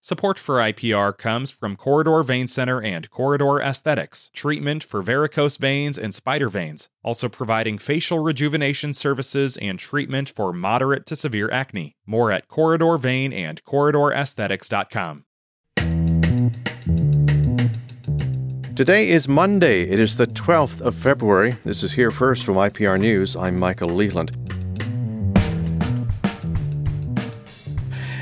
Support for IPR comes from Corridor Vein Center and Corridor Aesthetics, treatment for varicose veins and spider veins, also providing facial rejuvenation services and treatment for moderate to severe acne. More at Corridor Vein and. Today is Monday. It is the 12th of February. This is Here First from IPR News. I'm Michael Leland.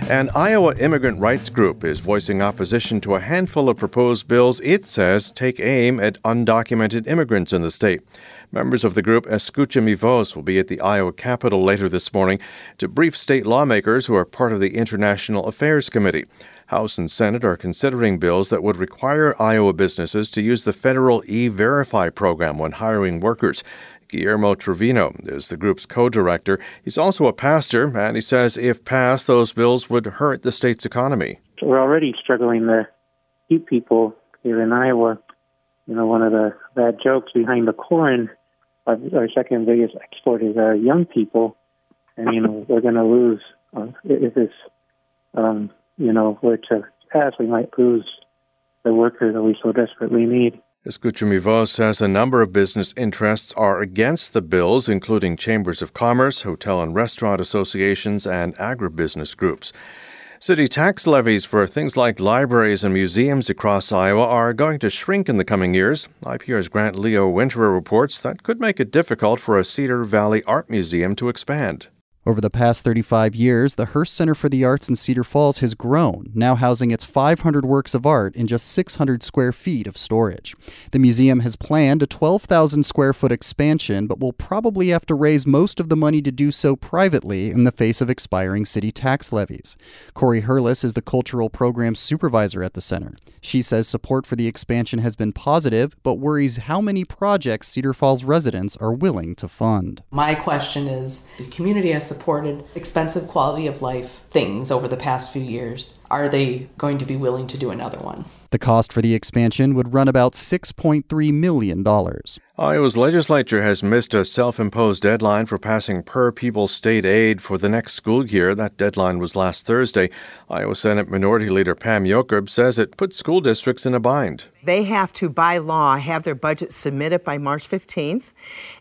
An Iowa immigrant rights group is voicing opposition to a handful of proposed bills it says take aim at undocumented immigrants in the state. Members of the group Escucha Mi Voz will be at the Iowa Capitol later this morning to brief state lawmakers who are part of the International Affairs Committee. House and Senate are considering bills that would require Iowa businesses to use the federal E Verify program when hiring workers. Guillermo Trevino is the group's co director. He's also a pastor, and he says if passed, those bills would hurt the state's economy. We're already struggling to keep people here in Iowa. You know, one of the bad jokes behind the corn, our, our second biggest export is our young people. And, you know, we're going to lose, uh, if this, um, you know, were to pass, we might lose the workers that we so desperately need. Escucha Mi Voz says a number of business interests are against the bills, including chambers of commerce, hotel and restaurant associations, and agribusiness groups. City tax levies for things like libraries and museums across Iowa are going to shrink in the coming years. IPR's Grant Leo Winterer reports that could make it difficult for a Cedar Valley Art Museum to expand. Over the past 35 years, the Hearst Center for the Arts in Cedar Falls has grown, now housing its 500 works of art in just 600 square feet of storage. The museum has planned a 12,000 square foot expansion, but will probably have to raise most of the money to do so privately in the face of expiring city tax levies. Corey Hurlis is the cultural programs supervisor at the center. She says support for the expansion has been positive, but worries how many projects Cedar Falls residents are willing to fund. My question is the community has supported expensive quality of life things over the past few years. Are they going to be willing to do another one? The cost for the expansion would run about $6.3 million. Iowa's legislature has missed a self imposed deadline for passing per pupil state aid for the next school year. That deadline was last Thursday. Iowa Senate Minority Leader Pam Jochum says it puts school districts in a bind. They have to, by law, have their budget submitted by March 15th.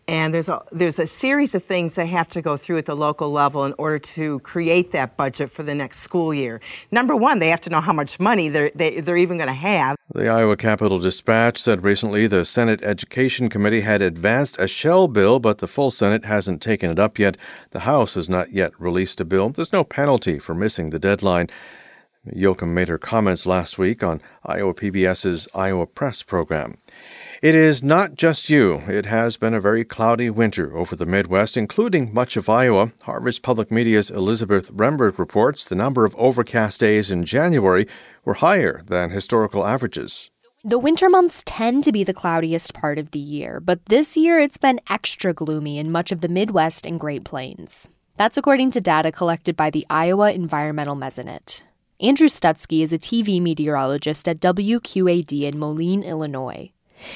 And there's a, there's a series of things they have to go through at the local level in order to create that budget for the next school year. Number one, they have to know how much money they're, they, they're even going to have. The Iowa Capitol Dispatch said recently the Senate Education Committee had advanced a shell bill, but the full Senate hasn't taken it up yet. The House has not yet released a bill. There's no penalty for missing the deadline. Jochum made her comments last week on Iowa PBS's Iowa Press program. It is not just you. It has been a very cloudy winter over the Midwest, including much of Iowa. Harvest Public Media's Elizabeth Rembert reports the number of overcast days in January were higher than historical averages. The winter months tend to be the cloudiest part of the year, but this year it's been extra gloomy in much of the Midwest and Great Plains. That's according to data collected by the Iowa Environmental Mesonet. Andrew Stutzke is a TV meteorologist at WQAD in Moline, Illinois.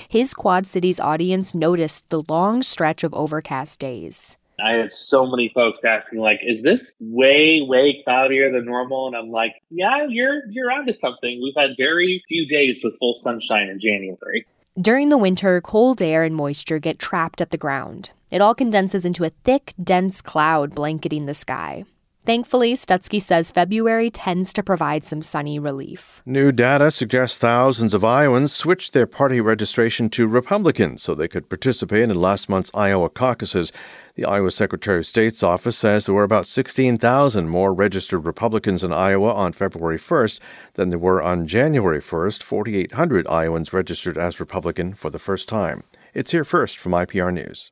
His Quad Cities audience noticed the long stretch of overcast days. I had so many folks asking, like, is this way, way cloudier than normal? And I'm like, yeah, you're you're onto something. We've had very few days with full sunshine in January. During the winter, cold air and moisture get trapped at the ground. It all condenses into a thick, dense cloud blanketing the sky. Thankfully, Stutzke says February tends to provide some sunny relief. New data suggests thousands of Iowans switched their party registration to Republican so they could participate in last month's Iowa caucuses. The Iowa Secretary of State's office says there were about 16,000 more registered Republicans in Iowa on February 1st than there were on January 1st. 4,800 Iowans registered as Republican for the first time. It's here first from IPR News.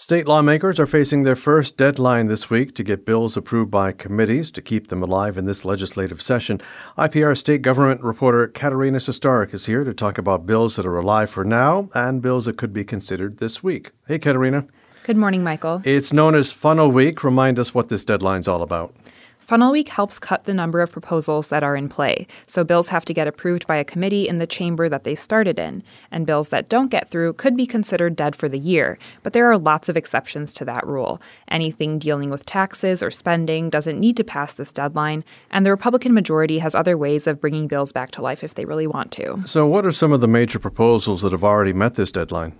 State lawmakers are facing their first deadline this week to get bills approved by committees to keep them alive in this legislative session. IPR state government reporter Katerina Sostaric is here to talk about bills that are alive for now and bills that could be considered this week. Hey, Katerina. Good morning, Michael. It's known as Funnel Week. Remind us what this deadline's all about. Funnel Week helps cut the number of proposals that are in play. So bills have to get approved by a committee in the chamber that they started in, and bills that don't get through could be considered dead for the year. But there are lots of exceptions to that rule. Anything dealing with taxes or spending doesn't need to pass this deadline, and the Republican majority has other ways of bringing bills back to life if they really want to. So, what are some of the major proposals that have already met this deadline?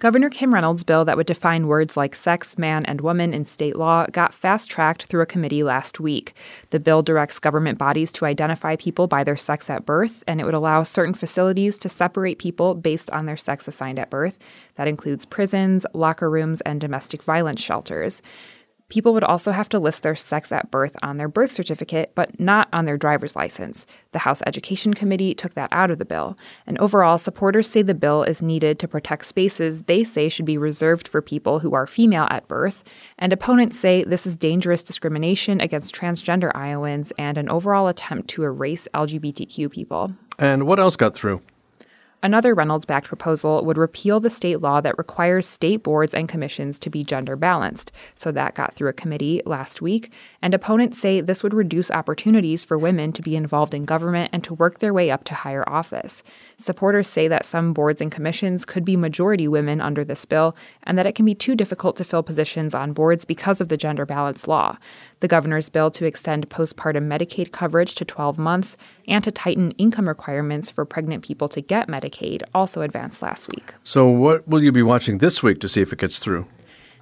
Governor Kim Reynolds' bill that would define words like sex, man, and woman in state law got fast tracked through a committee last week. The bill directs government bodies to identify people by their sex at birth, and it would allow certain facilities to separate people based on their sex assigned at birth. That includes prisons, locker rooms, and domestic violence shelters. People would also have to list their sex at birth on their birth certificate, but not on their driver's license. The House Education Committee took that out of the bill. And overall, supporters say the bill is needed to protect spaces they say should be reserved for people who are female at birth. And opponents say this is dangerous discrimination against transgender Iowans and an overall attempt to erase LGBTQ people. And what else got through? Another Reynolds backed proposal would repeal the state law that requires state boards and commissions to be gender balanced. So that got through a committee last week. And opponents say this would reduce opportunities for women to be involved in government and to work their way up to higher office. Supporters say that some boards and commissions could be majority women under this bill and that it can be too difficult to fill positions on boards because of the gender balance law the governor's bill to extend postpartum Medicaid coverage to 12 months and to tighten income requirements for pregnant people to get Medicaid also advanced last week. So, what will you be watching this week to see if it gets through?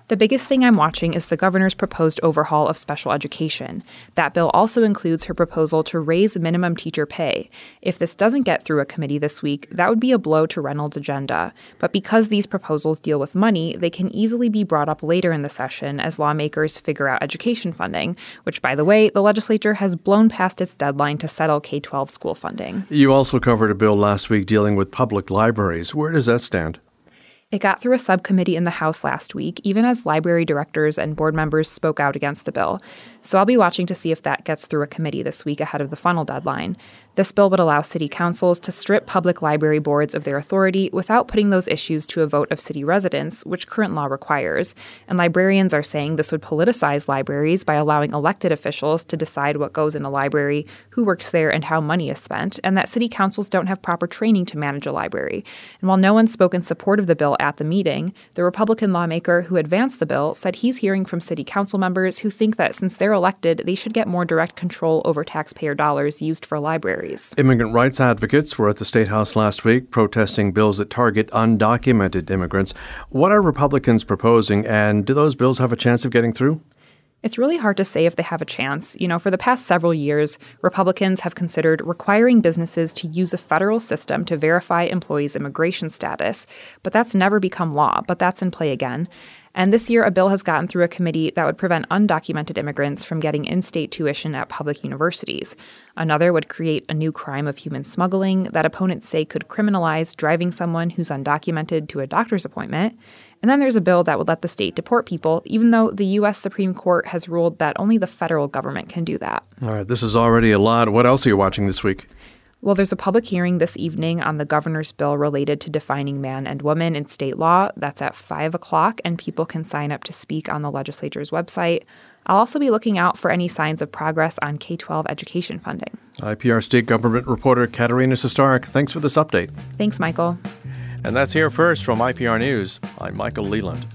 The biggest thing I'm watching is the governor's proposed overhaul of special education. That bill also includes her proposal to raise minimum teacher pay. If this doesn't get through a committee this week, that would be a blow to Reynolds' agenda. But because these proposals deal with money, they can easily be brought up later in the session as lawmakers figure out education funding, which, by the way, the legislature has blown past its deadline to settle K 12 school funding. You also covered a bill last week dealing with public libraries. Where does that stand? It got through a subcommittee in the House last week, even as library directors and board members spoke out against the bill. So I'll be watching to see if that gets through a committee this week ahead of the funnel deadline. This bill would allow city councils to strip public library boards of their authority without putting those issues to a vote of city residents, which current law requires. And librarians are saying this would politicize libraries by allowing elected officials to decide what goes in a library, who works there, and how money is spent, and that city councils don't have proper training to manage a library. And while no one spoke in support of the bill at the meeting, the Republican lawmaker who advanced the bill said he's hearing from city council members who think that since they're elected, they should get more direct control over taxpayer dollars used for libraries. Immigrant rights advocates were at the State House last week protesting bills that target undocumented immigrants. What are Republicans proposing, and do those bills have a chance of getting through? It's really hard to say if they have a chance. You know, for the past several years, Republicans have considered requiring businesses to use a federal system to verify employees' immigration status, but that's never become law, but that's in play again. And this year, a bill has gotten through a committee that would prevent undocumented immigrants from getting in state tuition at public universities. Another would create a new crime of human smuggling that opponents say could criminalize driving someone who's undocumented to a doctor's appointment. And then there's a bill that would let the state deport people, even though the U.S. Supreme Court has ruled that only the federal government can do that. All right, this is already a lot. What else are you watching this week? Well, there's a public hearing this evening on the governor's bill related to defining man and woman in state law. That's at 5 o'clock, and people can sign up to speak on the legislature's website. I'll also be looking out for any signs of progress on K 12 education funding. IPR state government reporter Katerina Sostaric, thanks for this update. Thanks, Michael. And that's here first from IPR News. I'm Michael Leland.